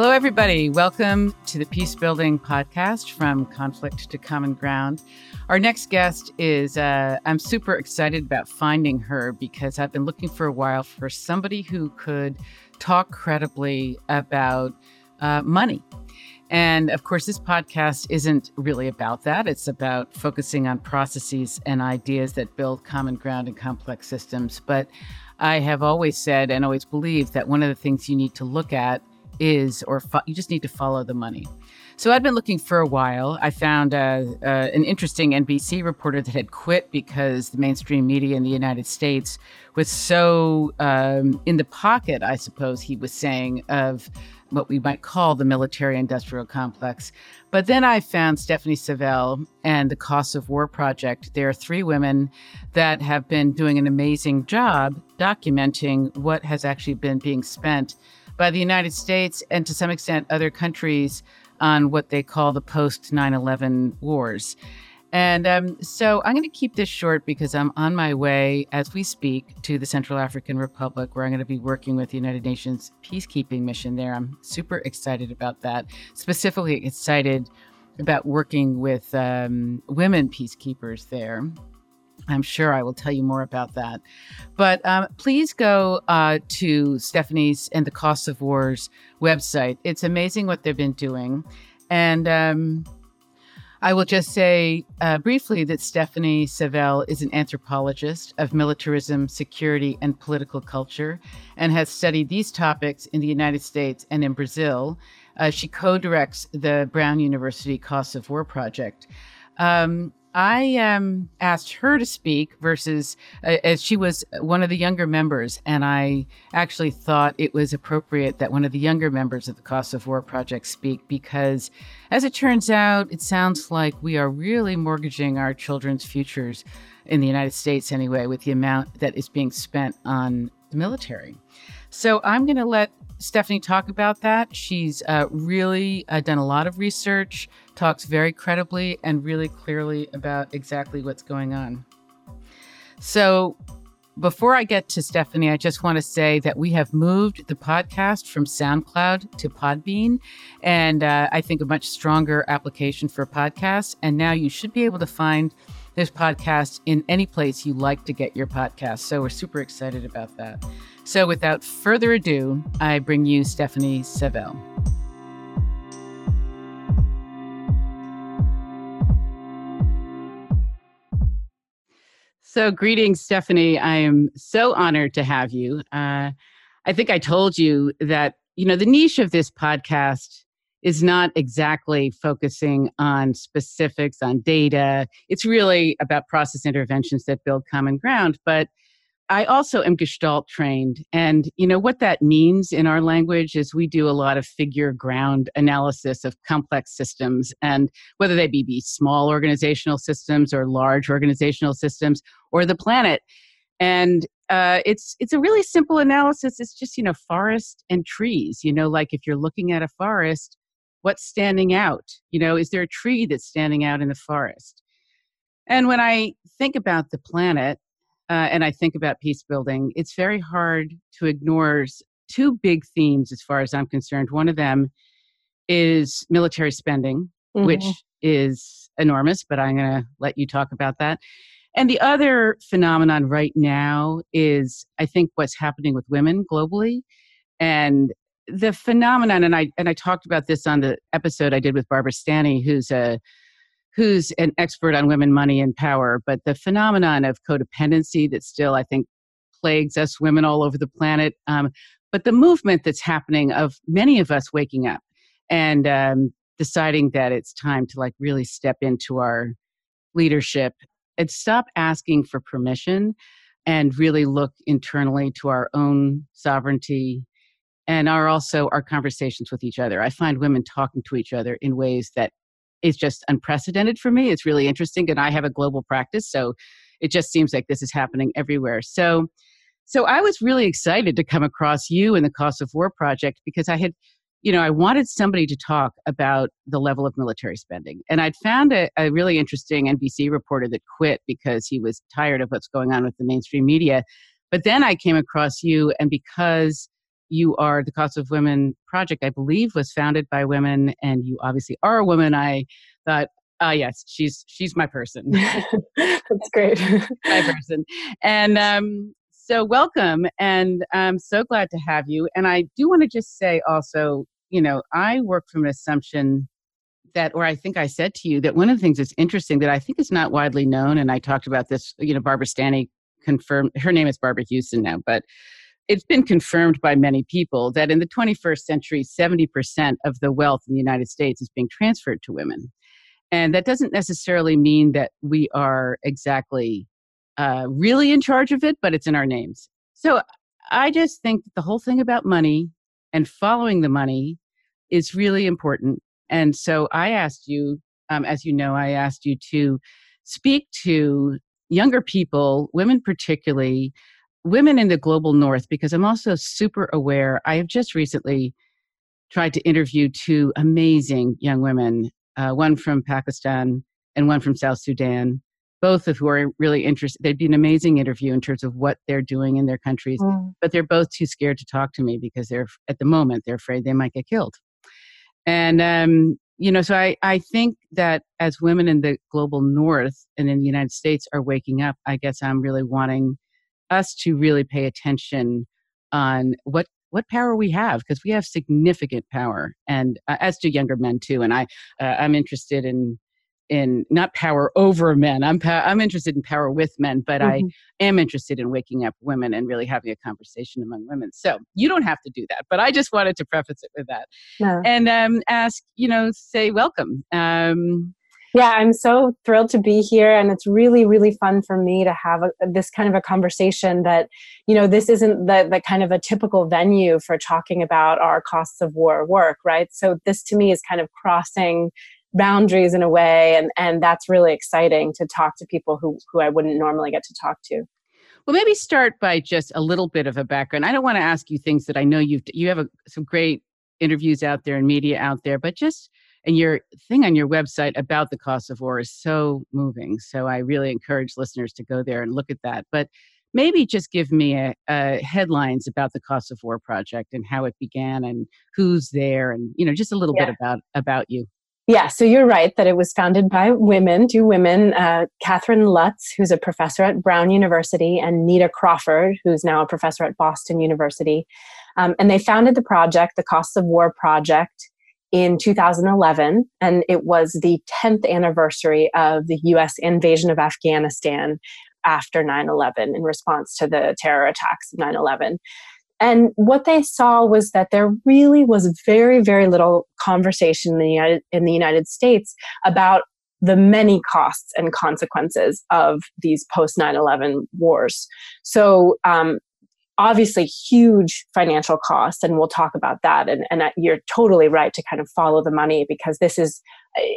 Hello, everybody. Welcome to the Peace Building Podcast from Conflict to Common Ground. Our next guest is, uh, I'm super excited about finding her because I've been looking for a while for somebody who could talk credibly about uh, money. And of course, this podcast isn't really about that. It's about focusing on processes and ideas that build common ground in complex systems. But I have always said and always believed that one of the things you need to look at is, or fo- you just need to follow the money. So I'd been looking for a while. I found uh, uh, an interesting NBC reporter that had quit because the mainstream media in the United States was so um, in the pocket, I suppose he was saying, of what we might call the military industrial complex. But then I found Stephanie Savell and the Cost of War Project. There are three women that have been doing an amazing job documenting what has actually been being spent by the United States and to some extent other countries on what they call the post 9 11 wars. And um, so I'm going to keep this short because I'm on my way as we speak to the Central African Republic, where I'm going to be working with the United Nations peacekeeping mission there. I'm super excited about that, specifically excited about working with um, women peacekeepers there. I'm sure I will tell you more about that. But um, please go uh, to Stephanie's and the Cost of Wars website. It's amazing what they've been doing. And um, I will just say uh, briefly that Stephanie Savell is an anthropologist of militarism, security, and political culture, and has studied these topics in the United States and in Brazil. Uh, she co directs the Brown University Cost of War Project. Um, I um, asked her to speak versus uh, as she was one of the younger members, and I actually thought it was appropriate that one of the younger members of the Cost of War Project speak because, as it turns out, it sounds like we are really mortgaging our children's futures in the United States anyway with the amount that is being spent on the military. So I'm going to let Stephanie talk about that. She's uh, really uh, done a lot of research, talks very credibly and really clearly about exactly what's going on. So, before I get to Stephanie, I just want to say that we have moved the podcast from SoundCloud to Podbean, and uh, I think a much stronger application for podcasts. And now you should be able to find this podcast in any place you like to get your podcast. So we're super excited about that. So without further ado, I bring you Stephanie Savell. So, greetings, Stephanie. I am so honored to have you. Uh, I think I told you that, you know, the niche of this podcast is not exactly focusing on specifics on data. It's really about process interventions that build common ground. But I also am Gestalt trained. And, you know, what that means in our language is we do a lot of figure ground analysis of complex systems, and whether they be, be small organizational systems or large organizational systems or the planet. And uh, it's it's a really simple analysis. It's just you know forest and trees. You know, like if you're looking at a forest, what's standing out? You know, is there a tree that's standing out in the forest? And when I think about the planet, uh, and I think about peace building, it's very hard to ignore two big themes as far as I'm concerned. One of them is military spending, mm-hmm. which is enormous, but I'm going to let you talk about that. And the other phenomenon right now is, I think, what's happening with women globally. And the phenomenon, and I and I talked about this on the episode I did with Barbara Stanny, who's a who's an expert on women, money, and power. But the phenomenon of codependency that still, I think, plagues us women all over the planet. Um, but the movement that's happening of many of us waking up and um, deciding that it's time to like really step into our leadership and stop asking for permission and really look internally to our own sovereignty and are also our conversations with each other. I find women talking to each other in ways that is just unprecedented for me. It's really interesting, and I have a global practice, so it just seems like this is happening everywhere. So, so I was really excited to come across you and the Cost of War project because I had, you know, I wanted somebody to talk about the level of military spending, and I'd found a, a really interesting NBC reporter that quit because he was tired of what's going on with the mainstream media. But then I came across you, and because you are the Cause of Women project, I believe, was founded by women, and you obviously are a woman. I thought, ah, uh, yes, she's she's my person. That's great. my person, and um, so welcome, and I'm so glad to have you. And I do want to just say also, you know, I work from an assumption that, or I think I said to you that one of the things that's interesting that I think is not widely known, and I talked about this, you know, Barbara Stanny confirmed, her name is Barbara Huson now, but it's been confirmed by many people that in the 21st century, 70% of the wealth in the United States is being transferred to women. And that doesn't necessarily mean that we are exactly uh, really in charge of it, but it's in our names. So I just think the whole thing about money and following the money is really important. And so I asked you, um, as you know, I asked you to speak to younger people, women particularly, women in the global north, because I'm also super aware. I have just recently tried to interview two amazing young women, uh, one from Pakistan and one from South Sudan, both of who are really interested. They'd be an amazing interview in terms of what they're doing in their countries, mm. but they're both too scared to talk to me because they're, at the moment, they're afraid they might get killed. And, um, you know, so I, I think that as women in the global north and in the United States are waking up, I guess I'm really wanting us to really pay attention on what what power we have because we have significant power and uh, as do younger men too and i uh, i'm interested in in not power over men. I'm pa- I'm interested in power with men, but mm-hmm. I am interested in waking up women and really having a conversation among women. So you don't have to do that, but I just wanted to preface it with that no. and um, ask, you know, say welcome. Um, yeah, I'm so thrilled to be here, and it's really, really fun for me to have a, this kind of a conversation. That you know, this isn't the, the kind of a typical venue for talking about our costs of war work, right? So this to me is kind of crossing boundaries in a way and and that's really exciting to talk to people who who I wouldn't normally get to talk to. Well, maybe start by just a little bit of a background. I don't want to ask you things that I know you've you have a, some great interviews out there and media out there, but just and your thing on your website about the cost of war is so moving. So I really encourage listeners to go there and look at that. But maybe just give me a, a headlines about the cost of war project and how it began and who's there and you know just a little yeah. bit about about you yeah, so you're right that it was founded by women, two women, uh, Catherine Lutz, who's a professor at Brown University, and Neta Crawford, who's now a professor at Boston University. Um, and they founded the project, the Costs of War Project, in 2011. And it was the 10th anniversary of the US invasion of Afghanistan after 9 11 in response to the terror attacks of 9 11. And what they saw was that there really was very, very little conversation in the United, in the United States about the many costs and consequences of these post 9 11 wars. So, um, obviously, huge financial costs, and we'll talk about that. And, and you're totally right to kind of follow the money because this is,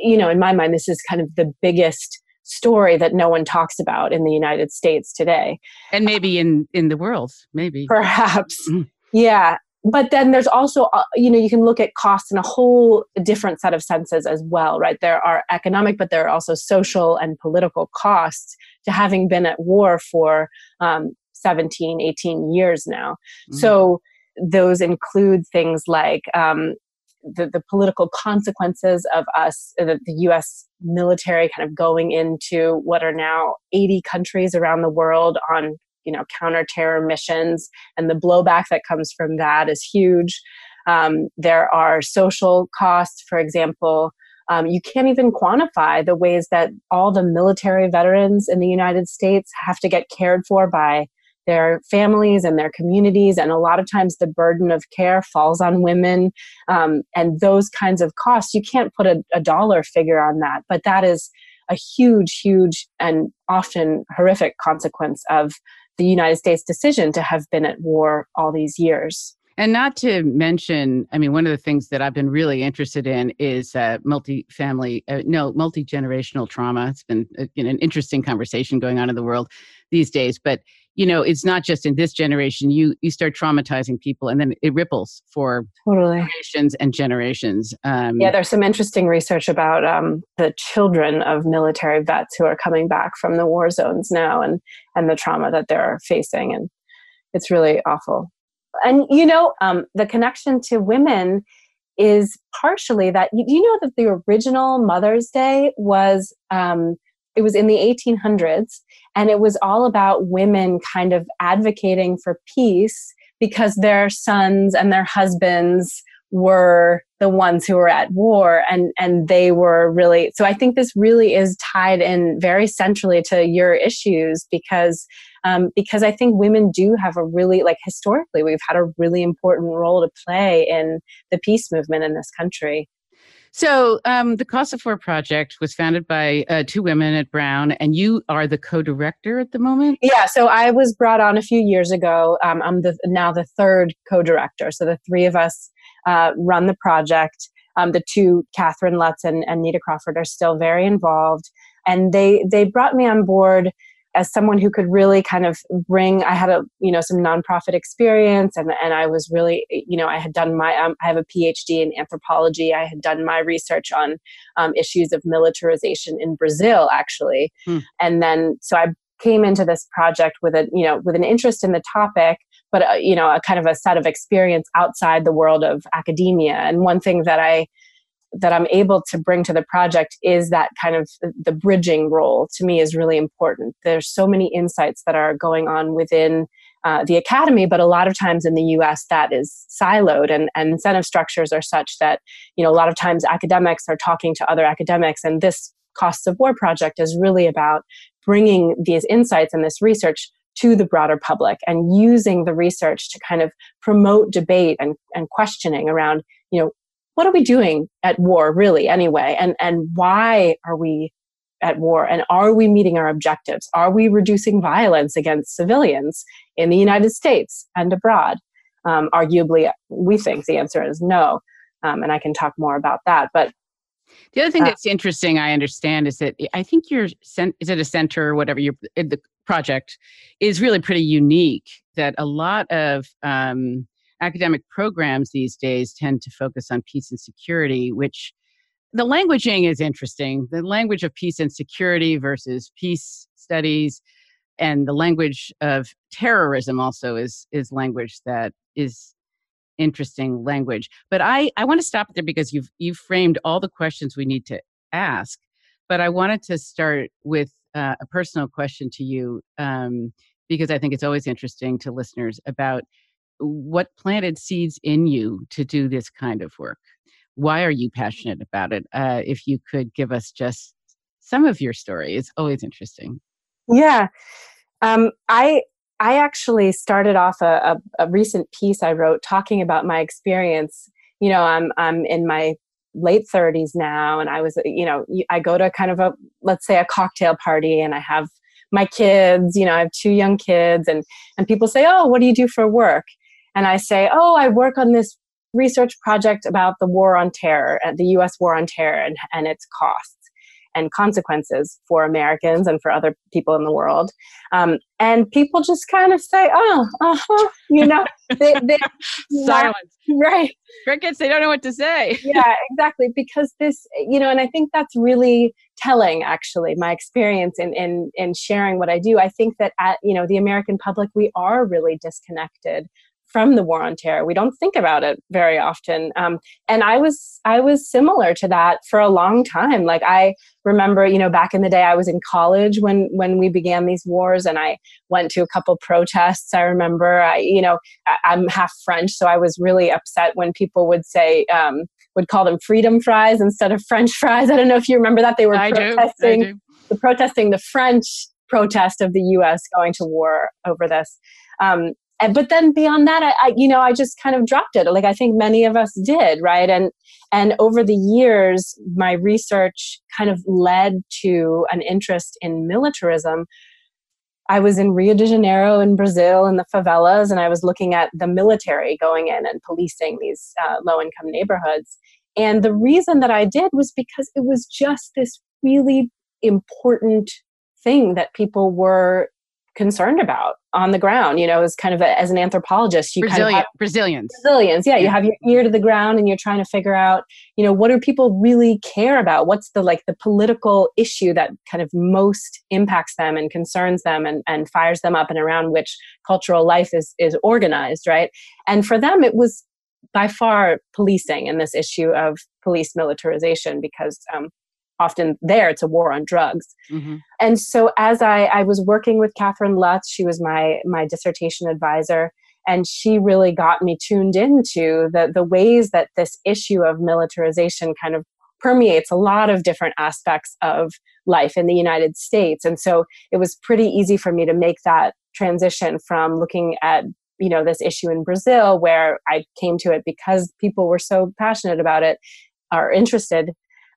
you know, in my mind, this is kind of the biggest story that no one talks about in the United States today. And maybe in in the world, maybe. Perhaps. Mm. Yeah. But then there's also, uh, you know, you can look at costs in a whole different set of senses as well, right? There are economic, but there are also social and political costs to having been at war for um, 17, 18 years now. Mm. So those include things like um, the, the political consequences of us, uh, the, the US military kind of going into what are now 80 countries around the world on you know counter-terror missions and the blowback that comes from that is huge um, there are social costs for example um, you can't even quantify the ways that all the military veterans in the united states have to get cared for by their families and their communities. And a lot of times the burden of care falls on women. Um, and those kinds of costs, you can't put a, a dollar figure on that, but that is a huge, huge, and often horrific consequence of the United States decision to have been at war all these years. And not to mention, I mean, one of the things that I've been really interested in is uh, multi-family, uh, no, multi-generational trauma. It's been uh, you an interesting conversation going on in the world these days. But you know it's not just in this generation you you start traumatizing people and then it ripples for totally. generations and generations um, yeah there's some interesting research about um, the children of military vets who are coming back from the war zones now and and the trauma that they're facing and it's really awful and you know, um, the connection to women is partially that you, you know that the original Mother's Day was um, it was in the 1800s and it was all about women kind of advocating for peace because their sons and their husbands were the ones who were at war and and they were really so i think this really is tied in very centrally to your issues because um, because i think women do have a really like historically we've had a really important role to play in the peace movement in this country so, um, the Cost of War Project was founded by uh, two women at Brown, and you are the co-director at the moment. Yeah, so I was brought on a few years ago. Um, I'm the now the third co-director. So the three of us uh, run the project. Um, the two, Catherine Lutz and, and Neta Crawford, are still very involved, and they they brought me on board as someone who could really kind of bring i had a you know some nonprofit experience and, and i was really you know i had done my um, i have a phd in anthropology. I had done my research on um, issues of militarization in brazil actually. Hmm. and then so i came into this project with a you know with an interest in the topic but uh, you know a kind of a set of experience outside the world of academia. And one thing that i that I'm able to bring to the project is that kind of the bridging role to me is really important. There's so many insights that are going on within uh, the academy, but a lot of times in the US that is siloed and, and incentive structures are such that, you know, a lot of times academics are talking to other academics and this costs of war project is really about bringing these insights and this research to the broader public and using the research to kind of promote debate and, and questioning around you know what are we doing at war really anyway? And and why are we at war? And are we meeting our objectives? Are we reducing violence against civilians in the united states and abroad? Um, arguably we think the answer is no. Um, and i can talk more about that but the other thing uh, that's interesting i understand is that i think your is it a center or whatever your the project is really pretty unique that a lot of um, academic programs these days tend to focus on peace and security, which the languaging is interesting. The language of peace and security versus peace studies and the language of terrorism also is is language that is interesting language. But I, I want to stop there because you've you've framed all the questions we need to ask. But I wanted to start with uh, a personal question to you um, because I think it's always interesting to listeners about what planted seeds in you to do this kind of work? Why are you passionate about it? Uh, if you could give us just some of your story, it's always interesting. Yeah, um, I I actually started off a, a, a recent piece I wrote talking about my experience. You know, I'm I'm in my late 30s now and i was you know i go to kind of a let's say a cocktail party and i have my kids you know i have two young kids and and people say oh what do you do for work and I say, oh, I work on this research project about the war on terror, uh, the US war on terror, and, and its costs and consequences for Americans and for other people in the world. Um, and people just kind of say, oh, uh-huh, you know, they, they silence. Right. Crickets, they don't know what to say. yeah, exactly. Because this, you know, and I think that's really telling actually my experience in, in in sharing what I do. I think that at, you know, the American public, we are really disconnected from the war on terror. We don't think about it very often. Um, and I was I was similar to that for a long time. Like I remember, you know, back in the day, I was in college when when we began these wars, and I went to a couple protests. I remember, I you know, I, am half French, so I was really upset when people would say. Um, would call them freedom fries instead of French fries. I don't know if you remember that they were I protesting do. the protesting the French protest of the U.S. going to war over this. Um, but then beyond that I, I, you know i just kind of dropped it. Like i think many of us did right? And and over the years my research kind of led to an interest in militarism. I was in rio de janeiro in brazil in the favelas and i was looking at the military going in and policing these uh, low income neighborhoods. And the reason that i did was because it was just this really important thing that people were concerned about on the ground you know as kind of a, as an anthropologist you Brazilian, kind of have, brazilians. Brazilians yeah you have your ear to the ground and you're trying to figure out you know what do people really care about? What's the like the political issue that kind of most impacts them and concerns them and, and fires them up and around which cultural life is is organized right? And for them it was by far policing and this issue of police militarization because um, often there it's a war on drugs mm-hmm. and so as I, I was working with catherine lutz she was my my dissertation advisor and she really got me tuned into the the ways that this issue of militarization kind of permeates a lot of different aspects of life in the United States and so it was pretty easy for me to make that transition from looking at you know this issue in Brazil where I came to it because people were so passionate about it are interested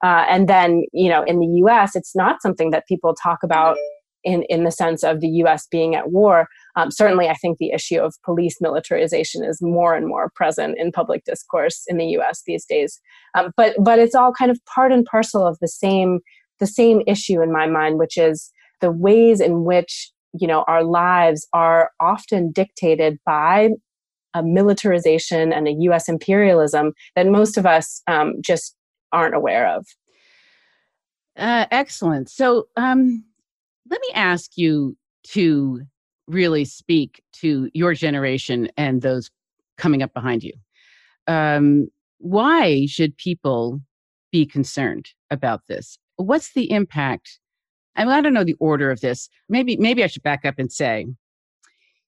uh, and then, you know, in the US, it's not something that people talk about in, in the sense of the US being at war. Um, certainly, I think the issue of police militarization is more and more present in public discourse in the US these days. Um, but, but it's all kind of part and parcel of the same, the same issue in my mind, which is the ways in which you know our lives are often dictated by a militarization and a US imperialism that most of us um, just aren't aware of. Uh, excellent. So um, let me ask you to really speak to your generation and those coming up behind you. Um, why should people be concerned about this? What's the impact? I, mean, I don't know the order of this. Maybe maybe I should back up and say,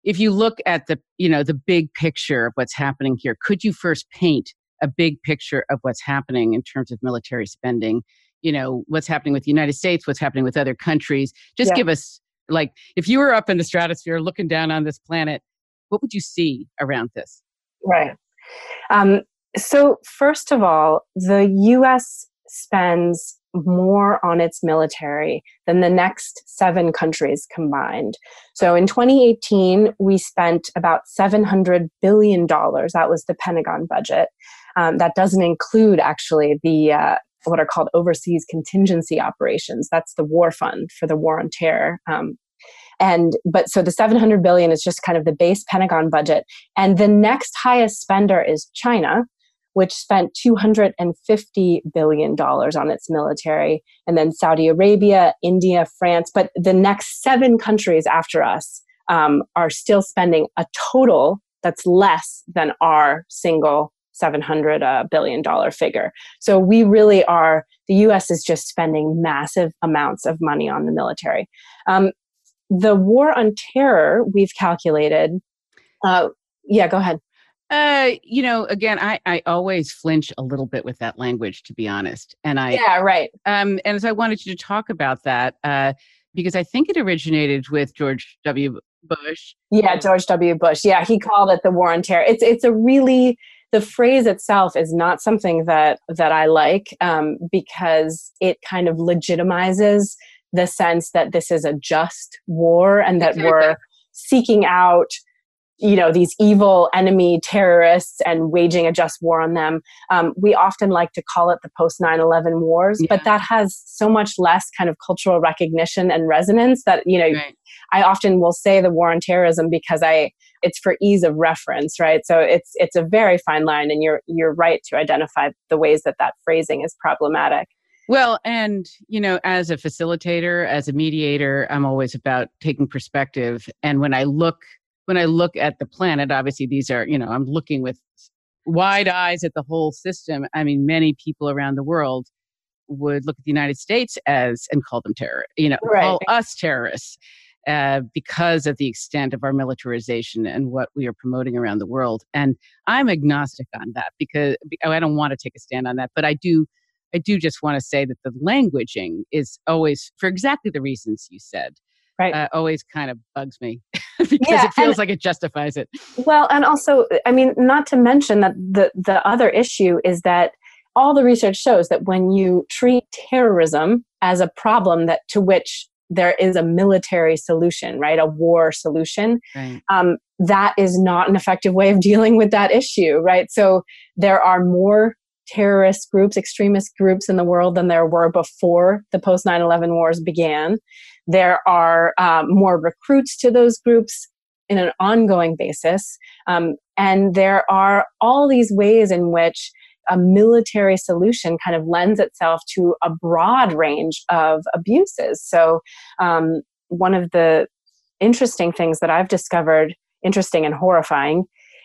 if you look at the you know the big picture of what's happening here, could you first paint a big picture of what's happening in terms of military spending you know what's happening with the united states what's happening with other countries just yeah. give us like if you were up in the stratosphere looking down on this planet what would you see around this right um, so first of all the us spends more on its military than the next seven countries combined. So in 2018, we spent about $700 billion. That was the Pentagon budget. Um, that doesn't include actually the uh, what are called overseas contingency operations. That's the war fund for the war on terror. Um, and but so the 700 billion is just kind of the base Pentagon budget, and the next highest spender is China, which spent 250 billion dollars on its military, and then Saudi Arabia, India, France. But the next seven countries after us um, are still spending a total that's less than our single 700 uh, billion dollar figure. So we really are, the US is just spending massive amounts of money on the military. Um, the war on terror, we've calculated. Uh, yeah, go ahead. Uh, you know, again, I, I always flinch a little bit with that language, to be honest. And I, yeah, right. Um, and so I wanted you to talk about that, uh, because I think it originated with George W. Bush. Yeah, George W. Bush. Yeah, he called it the war on terror. It's it's a really the phrase itself is not something that that I like um, because it kind of legitimizes the sense that this is a just war and that we're seeking out you know these evil enemy terrorists and waging a just war on them um, we often like to call it the post 9-11 wars yeah. but that has so much less kind of cultural recognition and resonance that you know right. i often will say the war on terrorism because i it's for ease of reference right so it's it's a very fine line and you're you're right to identify the ways that that phrasing is problematic well, and you know, as a facilitator, as a mediator, I'm always about taking perspective. And when I look when I look at the planet, obviously these are, you know, I'm looking with wide eyes at the whole system. I mean, many people around the world would look at the United States as and call them terror, you know, right. call us terrorists uh, because of the extent of our militarization and what we are promoting around the world. And I'm agnostic on that because oh, I don't want to take a stand on that, but I do. I do just want to say that the languaging is always for exactly the reasons you said right. Uh, always kind of bugs me because yeah, it feels and, like it justifies it. Well, and also, I mean, not to mention that the the other issue is that all the research shows that when you treat terrorism as a problem that to which there is a military solution, right, a war solution, right. Um, that is not an effective way of dealing with that issue, right? So there are more terrorist groups, extremist groups in the world than there were before the post 9 11 wars began. There are um, more recruits to those groups in an ongoing basis. Um, and there are all these ways in which a military solution kind of lends itself to a broad range of abuses. So, um, one of the interesting things that I've discovered, interesting and horrifying,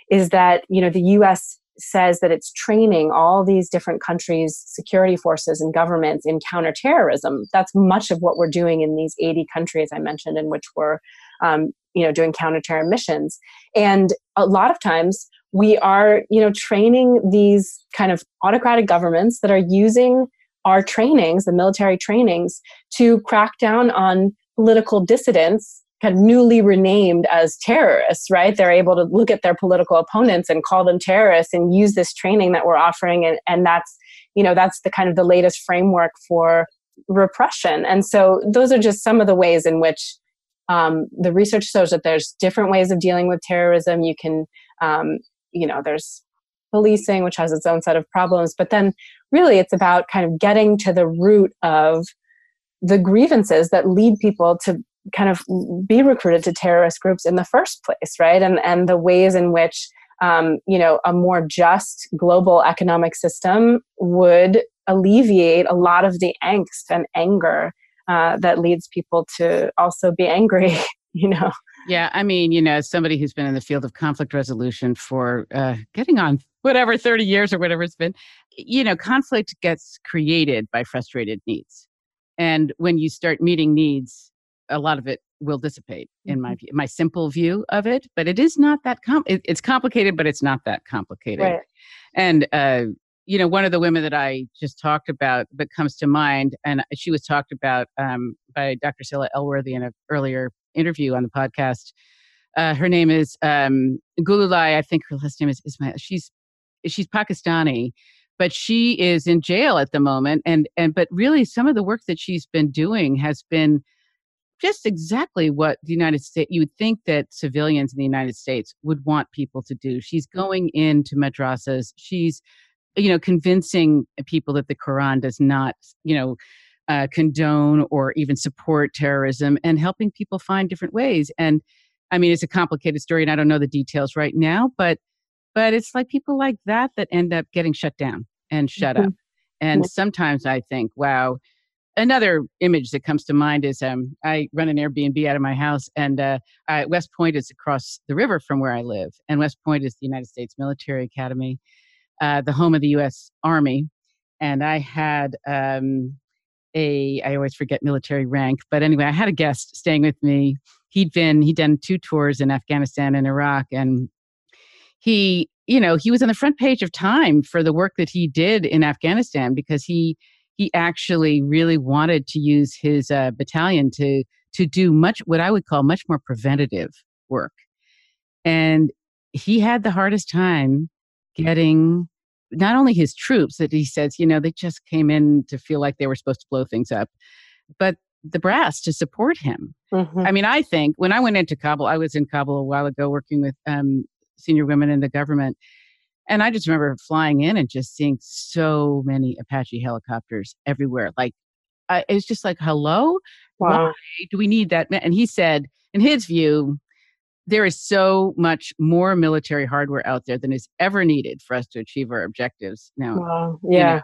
is that you know the U.S. says that it's training all these different countries' security forces and governments in counterterrorism. That's much of what we're doing in these 80 countries I mentioned, in which we're um, you know doing counterterror missions. And a lot of times we are you know training these kind of autocratic governments that are using our trainings the military trainings to crack down on political dissidents kind of newly renamed as terrorists right? They're able to look at their political opponents and call them terrorists and use this training that we're offering. And, and that's you know that's the kind of the latest framework for repression. And so those are just some of the ways in which um, the research shows that there's different ways of dealing with terrorism. You can um, you know there's policing which has its own set of problems but then really it's about kind of getting to the root of the grievances that lead people to kind of be recruited to terrorist groups in the first place right? And and the ways in which um, you know a more just global economic system would alleviate a lot of the angst and anger uh, that leads people to also be angry you know yeah, I mean, you know, as somebody who's been in the field of conflict resolution for uh, getting on whatever 30 years or whatever it's been, you know, conflict gets created by frustrated needs. And when you start meeting needs, a lot of it will dissipate in my mm-hmm. view, my simple view of it. But it is not that com. It, it's complicated, but it's not that complicated. Right. And uh, you know, one of the women that I just talked about that comes to mind, and she was talked about um, by Dr. Scilla Elworthy in an earlier interview on the podcast. Uh, her name is um, Gulalai. I think her last name is Ismail. She's she's Pakistani, but she is in jail at the moment. And and but really, some of the work that she's been doing has been just exactly what the United States. You would think that civilians in the United States would want people to do. She's going into madrasas. She's you know convincing people that the Quran does not you know uh, condone or even support terrorism and helping people find different ways. And I mean, it's a complicated story, and I don't know the details right now, but but it's like people like that that end up getting shut down and shut mm-hmm. up. And mm-hmm. sometimes I think, wow. Another image that comes to mind is um, I run an Airbnb out of my house, and uh, I, West Point is across the river from where I live. And West Point is the United States Military Academy, uh, the home of the U.S. Army. And I had um, a I always forget military rank, but anyway, I had a guest staying with me. He'd been he'd done two tours in Afghanistan and Iraq, and he you know he was on the front page of Time for the work that he did in Afghanistan because he he actually really wanted to use his uh, battalion to to do much what I would call much more preventative work, and he had the hardest time getting not only his troops that he says, you know, they just came in to feel like they were supposed to blow things up, but the brass to support him. Mm-hmm. I mean, I think when I went into Kabul, I was in Kabul a while ago working with um, senior women in the government. And I just remember flying in and just seeing so many Apache helicopters everywhere. Like, I, it was just like, hello? Wow. Why do we need that? And he said, in his view, there is so much more military hardware out there than is ever needed for us to achieve our objectives now. Wow. Yeah. You know,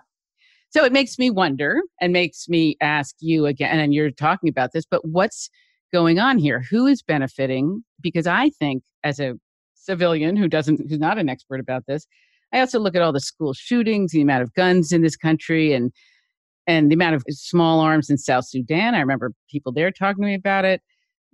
so it makes me wonder and makes me ask you again, and you're talking about this, but what's going on here? Who is benefiting? Because I think as a civilian who doesn't, who's not an expert about this, I also look at all the school shootings, the amount of guns in this country, and and the amount of small arms in South Sudan. I remember people there talking to me about it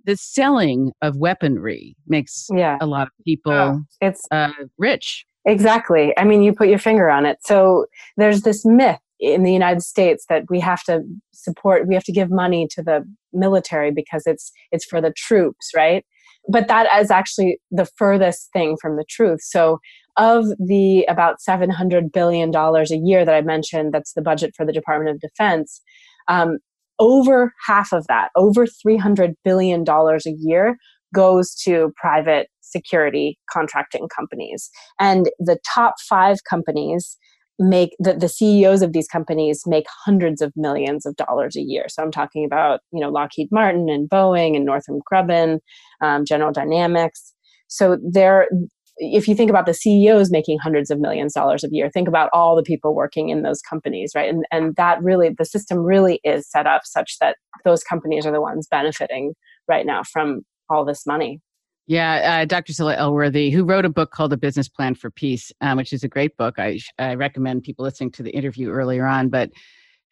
the selling of weaponry makes yeah. a lot of people oh, it's uh, rich. Exactly. I mean, you put your finger on it. So there's this myth in the United States that we have to support, we have to give money to the military because it's it's for the troops, right? But that is actually the furthest thing from the truth. So of the about 700 billion dollars a year that I mentioned, that's the budget for the Department of Defense. Um, over half of that, over $300 billion a year, goes to private security contracting companies. And the top five companies make the, the CEOs of these companies make hundreds of millions of dollars a year. So I'm talking about you know Lockheed Martin and Boeing and Northrop Grumman, um, General Dynamics. So they're if you think about the CEOs making hundreds of millions of dollars a year, think about all the people working in those companies, right? And and that really the system really is set up such that those companies are the ones benefiting right now from all this money. Yeah, uh, Dr. Scilla Elworthy, who wrote a book called The Business Plan for Peace, um, which is a great book. I, I recommend people listening to the interview earlier on. But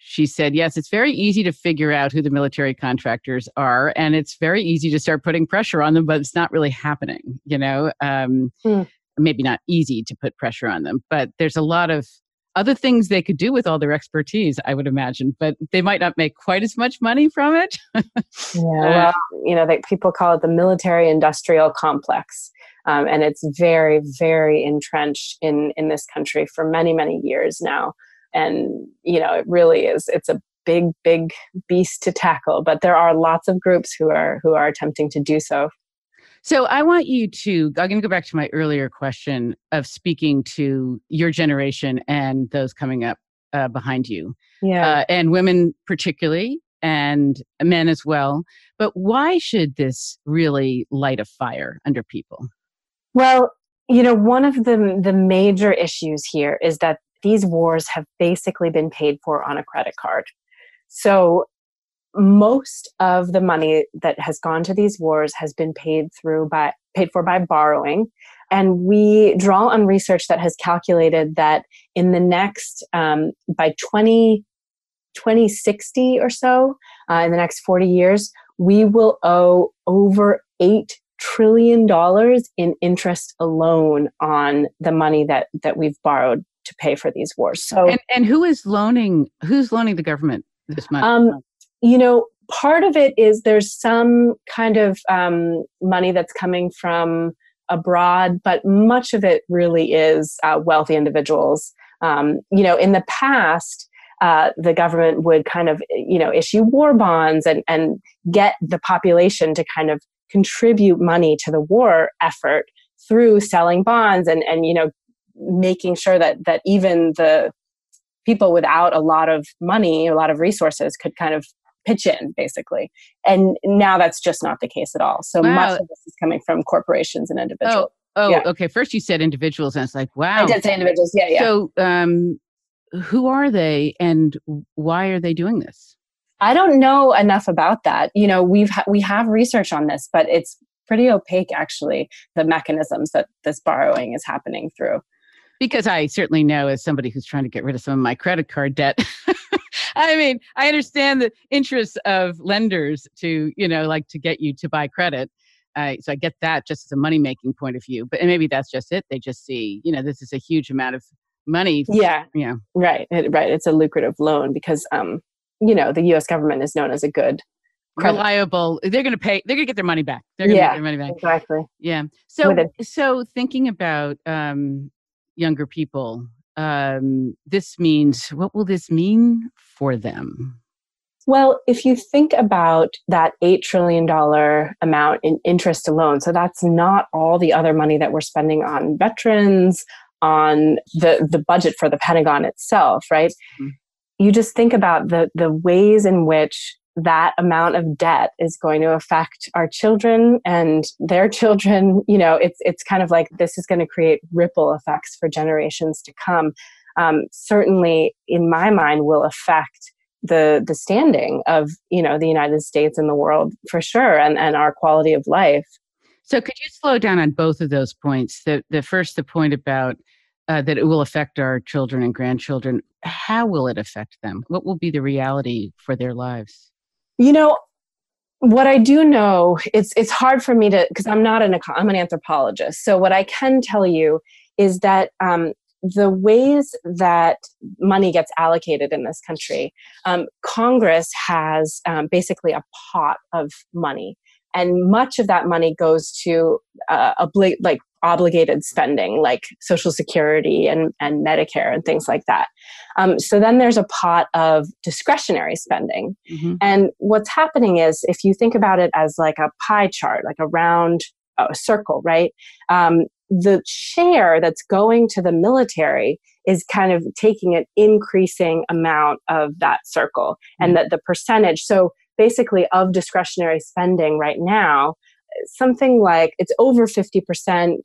she said, yes, it's very easy to figure out who the military contractors are, and it's very easy to start putting pressure on them, but it's not really happening. You know, um, mm. maybe not easy to put pressure on them, but there's a lot of other things they could do with all their expertise, I would imagine, but they might not make quite as much money from it. yeah, well, you know, they, people call it the military industrial complex. Um, and it's very, very entrenched in, in this country for many, many years now. And, you know, it really is, it's a big, big beast to tackle, but there are lots of groups who are, who are attempting to do so so I want you to, I'm going to go back to my earlier question of speaking to your generation and those coming up uh, behind you. Yeah. Uh, and women particularly, and men as well. But why should this really light a fire under people? Well, you know, one of the, the major issues here is that these wars have basically been paid for on a credit card. So most of the money that has gone to these wars has been paid through by paid for by borrowing and we draw on research that has calculated that in the next um, by 20 2060 or so uh, in the next 40 years we will owe over 8 trillion dollars in interest alone on the money that that we've borrowed to pay for these wars so and, and who is loaning who's loaning the government this money um, you know, part of it is there's some kind of um, money that's coming from abroad, but much of it really is uh, wealthy individuals. Um, you know, in the past, uh, the government would kind of, you know, issue war bonds and, and get the population to kind of contribute money to the war effort through selling bonds and, and you know, making sure that that even the people without a lot of money, a lot of resources could kind of pitch in basically. And now that's just not the case at all. So wow. much of this is coming from corporations and individuals. Oh, oh yeah. okay. First you said individuals and it's like wow. I did say individuals. Yeah yeah. So um who are they and why are they doing this? I don't know enough about that. You know we've ha- we have research on this but it's pretty opaque actually the mechanisms that this borrowing is happening through because i certainly know as somebody who's trying to get rid of some of my credit card debt I mean, I understand the interests of lenders to, you know, like to get you to buy credit. Uh, so I get that just as a money making point of view. But and maybe that's just it. They just see, you know, this is a huge amount of money. Yeah. Yeah. Right. right. It's a lucrative loan because, um, you know, the U.S. government is known as a good credit. reliable. They're going to pay. They're going to get their money back. They're going to yeah, get their money back. Exactly. Yeah. So so thinking about um, younger people um, this means what will this mean for them well if you think about that $8 trillion amount in interest alone so that's not all the other money that we're spending on veterans on the, the budget for the pentagon itself right mm-hmm. you just think about the, the ways in which that amount of debt is going to affect our children and their children you know it's it's kind of like this is going to create ripple effects for generations to come. Um, certainly in my mind will affect the the standing of you know the united states and the world for sure and and our quality of life. So could you slow down on both of those points? The the first the point about uh, that it will affect our children and grandchildren how will it affect them? What will be the reality for their lives you know, what I do know, it's it's hard for me to because I'm not an I'm an anthropologist. So what I can tell you is that um, the ways that money gets allocated in this country, um, Congress has um, basically a pot of money, and much of that money goes to uh, obli- like obligated spending like social security and, and medicare and things like that um, so then there's a pot of discretionary spending mm-hmm. and what's happening is if you think about it as like a pie chart like a round a circle right um, the share that's going to the military is kind of taking an increasing amount of that circle and mm-hmm. that the percentage so basically of discretionary spending right now something like it's over 50%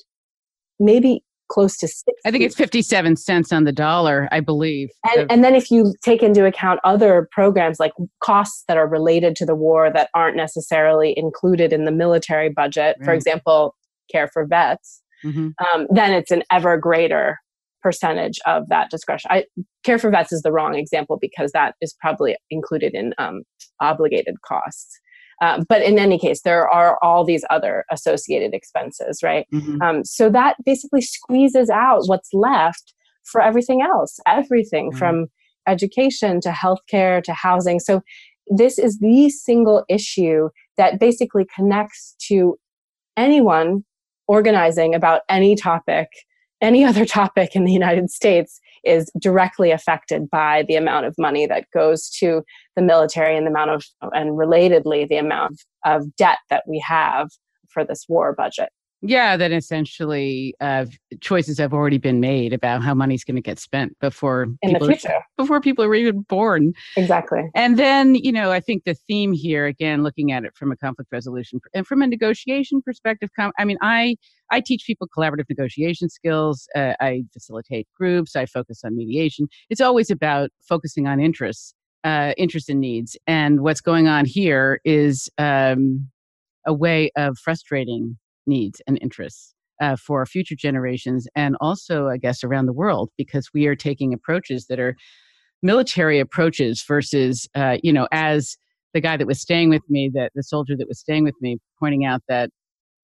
maybe close to 60. I think it's 57 cents on the dollar, I believe. And, and then if you take into account other programs like costs that are related to the war that aren't necessarily included in the military budget, right. for example, care for vets, mm-hmm. um, then it's an ever greater percentage of that discretion. I, care for vets is the wrong example because that is probably included in um, obligated costs. Um, but in any case, there are all these other associated expenses, right? Mm-hmm. Um, so that basically squeezes out what's left for everything else, everything mm-hmm. from education to healthcare to housing. So this is the single issue that basically connects to anyone organizing about any topic, any other topic in the United States is directly affected by the amount of money that goes to the military and the amount of and relatedly the amount of debt that we have for this war budget yeah, that essentially uh, choices have already been made about how money's going to get spent before in people the future, before people are even born. Exactly. And then, you know, I think the theme here, again, looking at it from a conflict resolution and from a negotiation perspective, I mean, I I teach people collaborative negotiation skills. Uh, I facilitate groups. I focus on mediation. It's always about focusing on interests, uh, interests and needs. And what's going on here is um, a way of frustrating needs and interests uh, for future generations and also, I guess, around the world because we are taking approaches that are military approaches versus, uh, you know, as the guy that was staying with me, that the soldier that was staying with me, pointing out that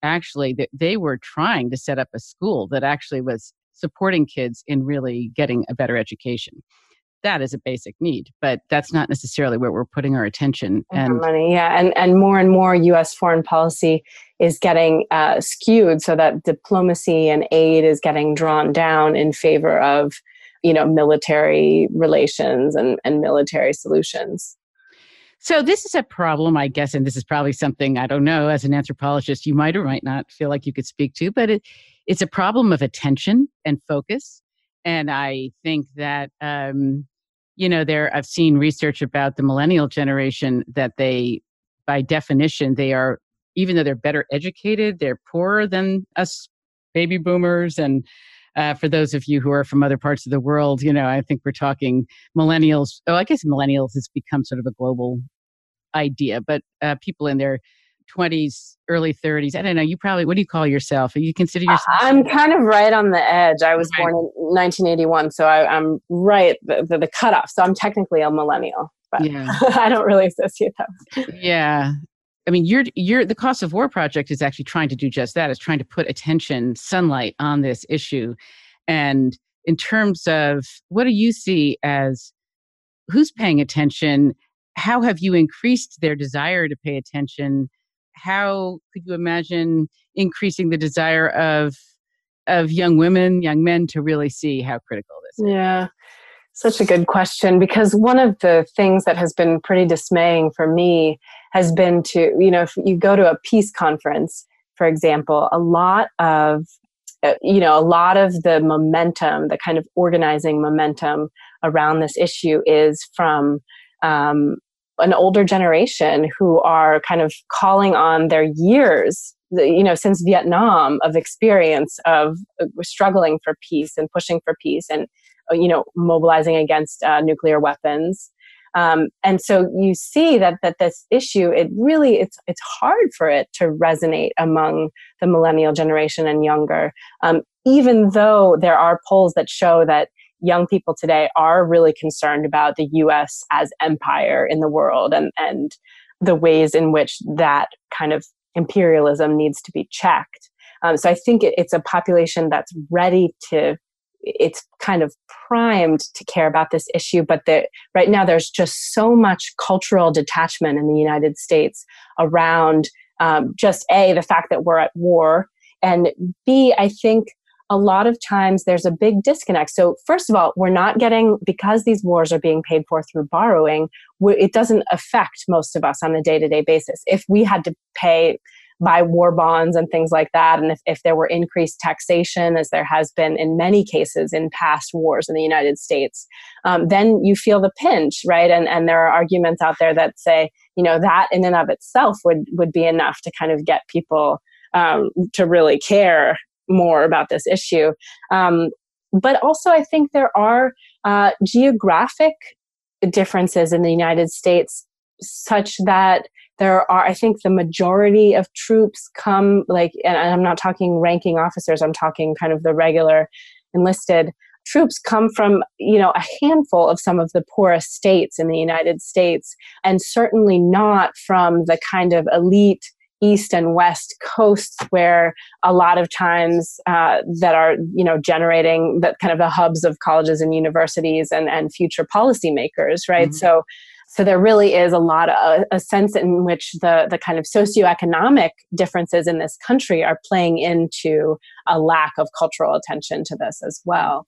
actually that they were trying to set up a school that actually was supporting kids in really getting a better education that is a basic need, but that's not necessarily where we're putting our attention and money. Yeah, and and more and more U.S. foreign policy is getting uh, skewed so that diplomacy and aid is getting drawn down in favor of you know military relations and and military solutions. So this is a problem, I guess, and this is probably something I don't know as an anthropologist you might or might not feel like you could speak to, but it, it's a problem of attention and focus and I think that um, you know there I've seen research about the millennial generation that they by definition they are even though they're better educated they're poorer than us baby boomers. And uh, for those of you who are from other parts of the world you know I think we're talking millennials oh I guess millennials has become sort of a global idea but uh, people in their 20s, early 30s. I don't know. You probably, what do you call yourself? You consider yourself? I'm kind of right on the edge. I was right. born in 1981, so I, am right the, the, the cutoff. So I'm technically a millennial, but yeah. I don't really associate that. Yeah. I mean, you're, you're, the Cost of War project is actually trying to do just that. It's trying to put attention, sunlight on this issue. And in terms of what do you see as who's paying attention? How have you increased their desire to pay attention? How could you imagine increasing the desire of of young women, young men to really see how critical this is? Yeah. Such a good question because one of the things that has been pretty dismaying for me has been to, you know, if you go to a peace conference, for example, a lot of uh, you know, a lot of the momentum, the kind of organizing momentum around this issue is from um, an older generation who are kind of calling on their years you know since vietnam of experience of uh, struggling for peace and pushing for peace and uh, you know mobilizing against uh, nuclear weapons. Um, and so you see that that this issue it really it's it's hard for it to resonate among the millennial generation and younger. Um, even though there are polls that show that young people today are really concerned about the US as empire in the world and, and the ways in which that kind of imperialism needs to be checked. Um, so I think it, it's a population that's ready to, it's kind of primed to care about this issue. But the, right now, there's just so much cultural detachment in the United States around um, just A, the fact that we're at war, and B, I think a lot of times there's a big disconnect. So, first of all, we're not getting, because these wars are being paid for through borrowing, it doesn't affect most of us on a day to day basis. If we had to pay buy war bonds and things like that. And if, if there were increased taxation, as there has been in many cases in past wars in the United States, um, then you feel the pinch, right? And, and there are arguments out there that say, you know, that in and of itself would, would be enough to kind of get people um, to really care more about this issue. Um, but also, I think there are uh, geographic differences in the United States such that there are i think the majority of troops come like and i'm not talking ranking officers i'm talking kind of the regular enlisted troops come from you know a handful of some of the poorest states in the united states and certainly not from the kind of elite east and west coasts where a lot of times uh, that are you know generating that kind of the hubs of colleges and universities and and future policymakers right mm-hmm. so so there really is a lot of a sense in which the the kind of socioeconomic differences in this country are playing into a lack of cultural attention to this as well.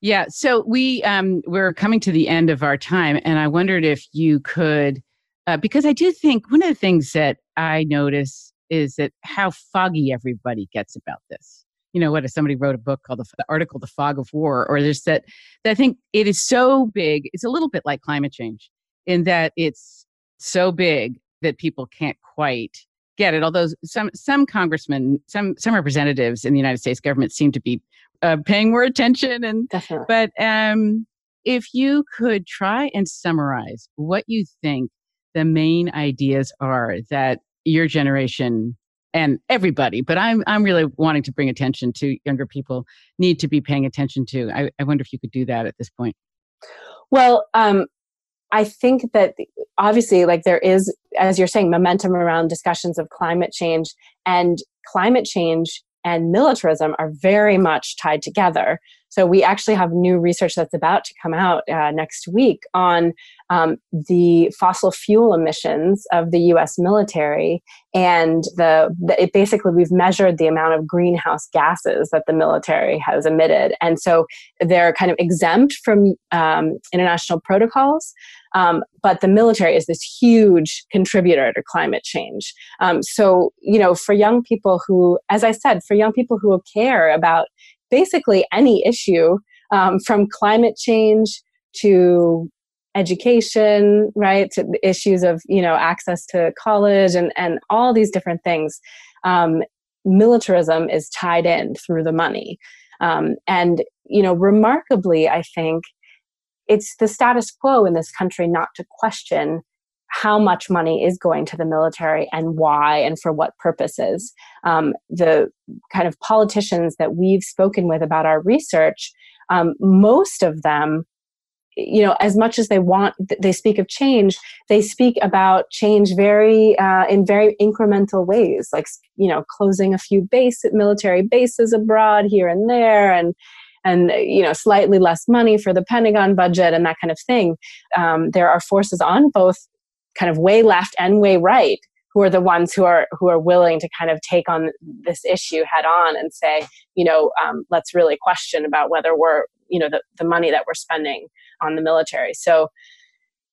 Yeah, so we um, we're coming to the end of our time, and I wondered if you could, uh, because I do think one of the things that I notice is that how foggy everybody gets about this you know what if somebody wrote a book called the, the, article the fog of war or there's that, that i think it is so big it's a little bit like climate change in that it's so big that people can't quite get it although some some congressmen some some representatives in the united states government seem to be uh, paying more attention and Definitely. but um if you could try and summarize what you think the main ideas are that your generation and everybody but i'm i'm really wanting to bring attention to younger people need to be paying attention to. I, I wonder if you could do that at this point. Well um, i think that obviously like there is as you're saying momentum around discussions of climate change and climate change and militarism are very much tied together so we actually have new research that's about to come out uh, next week on um, the fossil fuel emissions of the U.S. military, and the, the, it basically we've measured the amount of greenhouse gases that the military has emitted, and so they're kind of exempt from um, international protocols. Um, but the military is this huge contributor to climate change. Um, so, you know, for young people who, as I said, for young people who care about basically any issue um, from climate change to education right to issues of you know access to college and and all these different things um, militarism is tied in through the money um, and you know remarkably i think it's the status quo in this country not to question how much money is going to the military and why and for what purposes. Um, the kind of politicians that we've spoken with about our research, um, most of them you know as much as they want they speak of change they speak about change very uh, in very incremental ways like you know closing a few base military bases abroad here and there and and you know slightly less money for the pentagon budget and that kind of thing um, there are forces on both kind of way left and way right who are the ones who are who are willing to kind of take on this issue head on and say you know um, let's really question about whether we're you know the, the money that we're spending on the military. So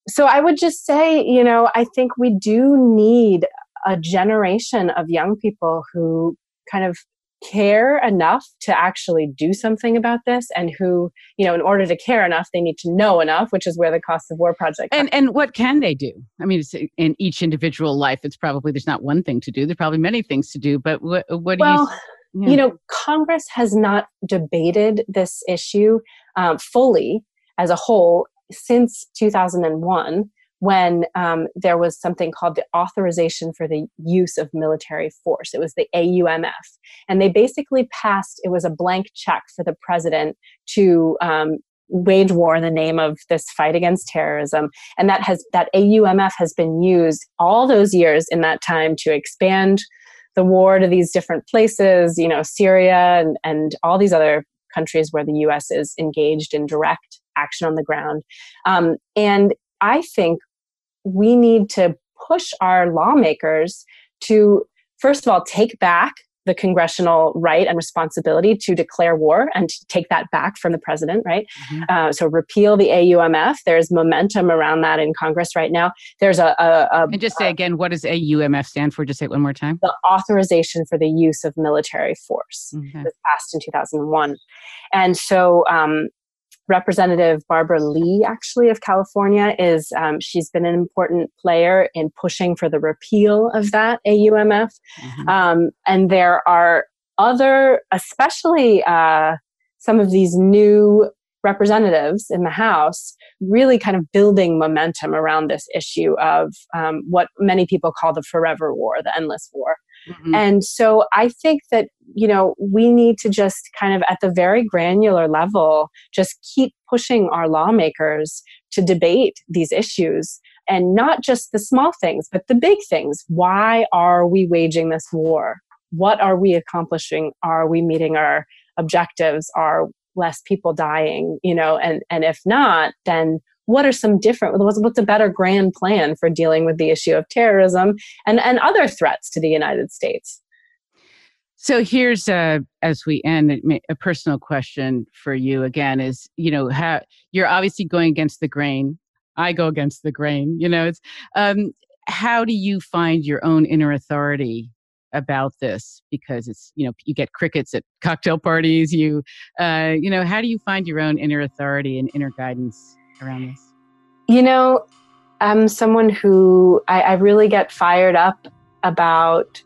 so i would just say you know i think we do need a generation of young people who kind of care enough to actually do something about this and who you know in order to care enough they need to know enough which is where the cost of war project and and what can they do? I mean in each individual life it's probably there's not one thing to do. There's probably many things to do but what, what well, do you yeah. you know congress has not debated this issue um, fully as a whole since 2001 when um, there was something called the Authorization for the Use of Military Force. It was the AUMF. And they basically passed, it was a blank check for the president to um, wage war in the name of this fight against terrorism and that has that AUMF has been used all those years in that time to expand the war to these different places you know Syria and, and all these other countries where the US is engaged in direct action on the ground um, and I think we need to push our lawmakers to, first of all, take back the congressional right and responsibility to declare war and to take that back from the president, right? Mm-hmm. Uh, so repeal the AUMF. There's momentum around that in Congress right now. There's a. a, a and just say again, what does AUMF stand for? Just say it one more time. The authorization for the use of military force okay. was passed in 2001. And so um, Representative Barbara Lee, actually, of California, is um, she's been an important player in pushing for the repeal of that AUMF. Mm-hmm. Um, and there are other, especially uh, some of these new representatives in the House, really kind of building momentum around this issue of um, what many people call the forever war, the endless war. Mm-hmm. And so I think that, you know, we need to just kind of at the very granular level, just keep pushing our lawmakers to debate these issues and not just the small things, but the big things. Why are we waging this war? What are we accomplishing? Are we meeting our objectives? Are less people dying? You know, and, and if not, then what are some different what's, what's a better grand plan for dealing with the issue of terrorism and, and other threats to the united states? So here's uh, as we end a personal question for you again is you know how you're obviously going against the grain. I go against the grain you know it's um, how do you find your own inner authority about this? Because it's you know you get crickets at cocktail parties you uh, you know how do you find your own inner authority and inner guidance around this? You know, I'm someone who I, I really get fired up about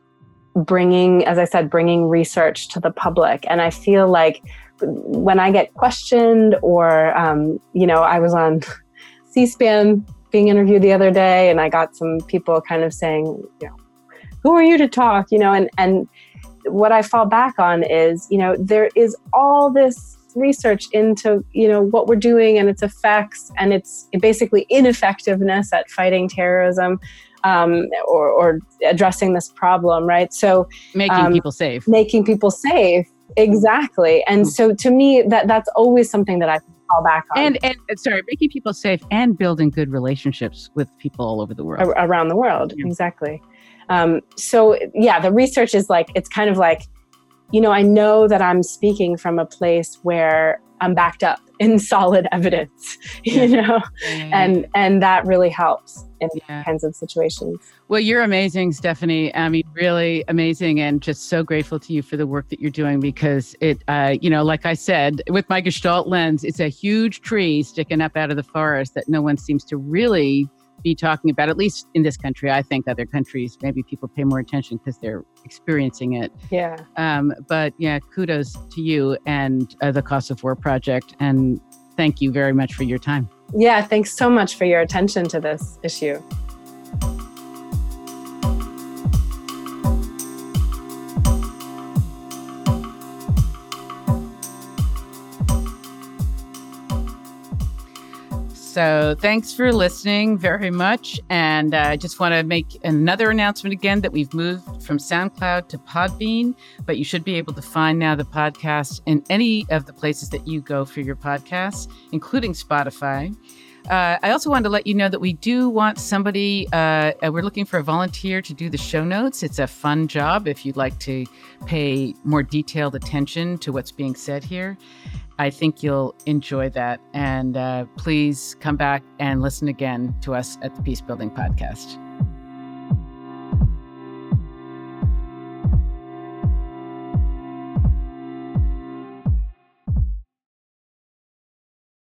bringing, as I said, bringing research to the public. And I feel like when I get questioned, or, um, you know, I was on C SPAN being interviewed the other day, and I got some people kind of saying, you know, who are you to talk? You know, and, and, what I fall back on is, you know, there is all this research into you know what we're doing and its effects and its basically ineffectiveness at fighting terrorism um, or, or, addressing this problem right? So making um, people safe. making people safe. Exactly. And so to me that that's always something that i fall back on. And and sorry making people safe and building good relationships with people all over the world. Around the world. Yeah. exactly. Um, so yeah the research is like it's kind of like you know, I know that I'm speaking from a place where I'm backed up in solid evidence, you know, yeah. and and that really helps in yeah. kinds of situations. Well, you're amazing, Stephanie. I mean, really amazing, and just so grateful to you for the work that you're doing because it, uh, you know, like I said, with my Gestalt lens, it's a huge tree sticking up out of the forest that no one seems to really be talking about, at least in this country. I think other countries, maybe people pay more attention because they're experiencing it. Yeah. Um, but yeah, kudos to you and uh, the Cost of War Project. And thank you very much for your time. Yeah, thanks so much for your attention to this issue. So thanks for listening very much. And uh, I uh, just want to make another announcement again that we've moved from SoundCloud to Podbean, but you should be able to find now the podcast in any of the places that you go for your podcasts, including Spotify. Uh, I also wanted to let you know that we do want somebody, uh, uh, we're looking for a volunteer to do the show notes. It's a fun job if you'd like to pay more detailed attention to what's being said here. I think you'll enjoy that. And uh, please come back and listen again to us at the Peace Building Podcast.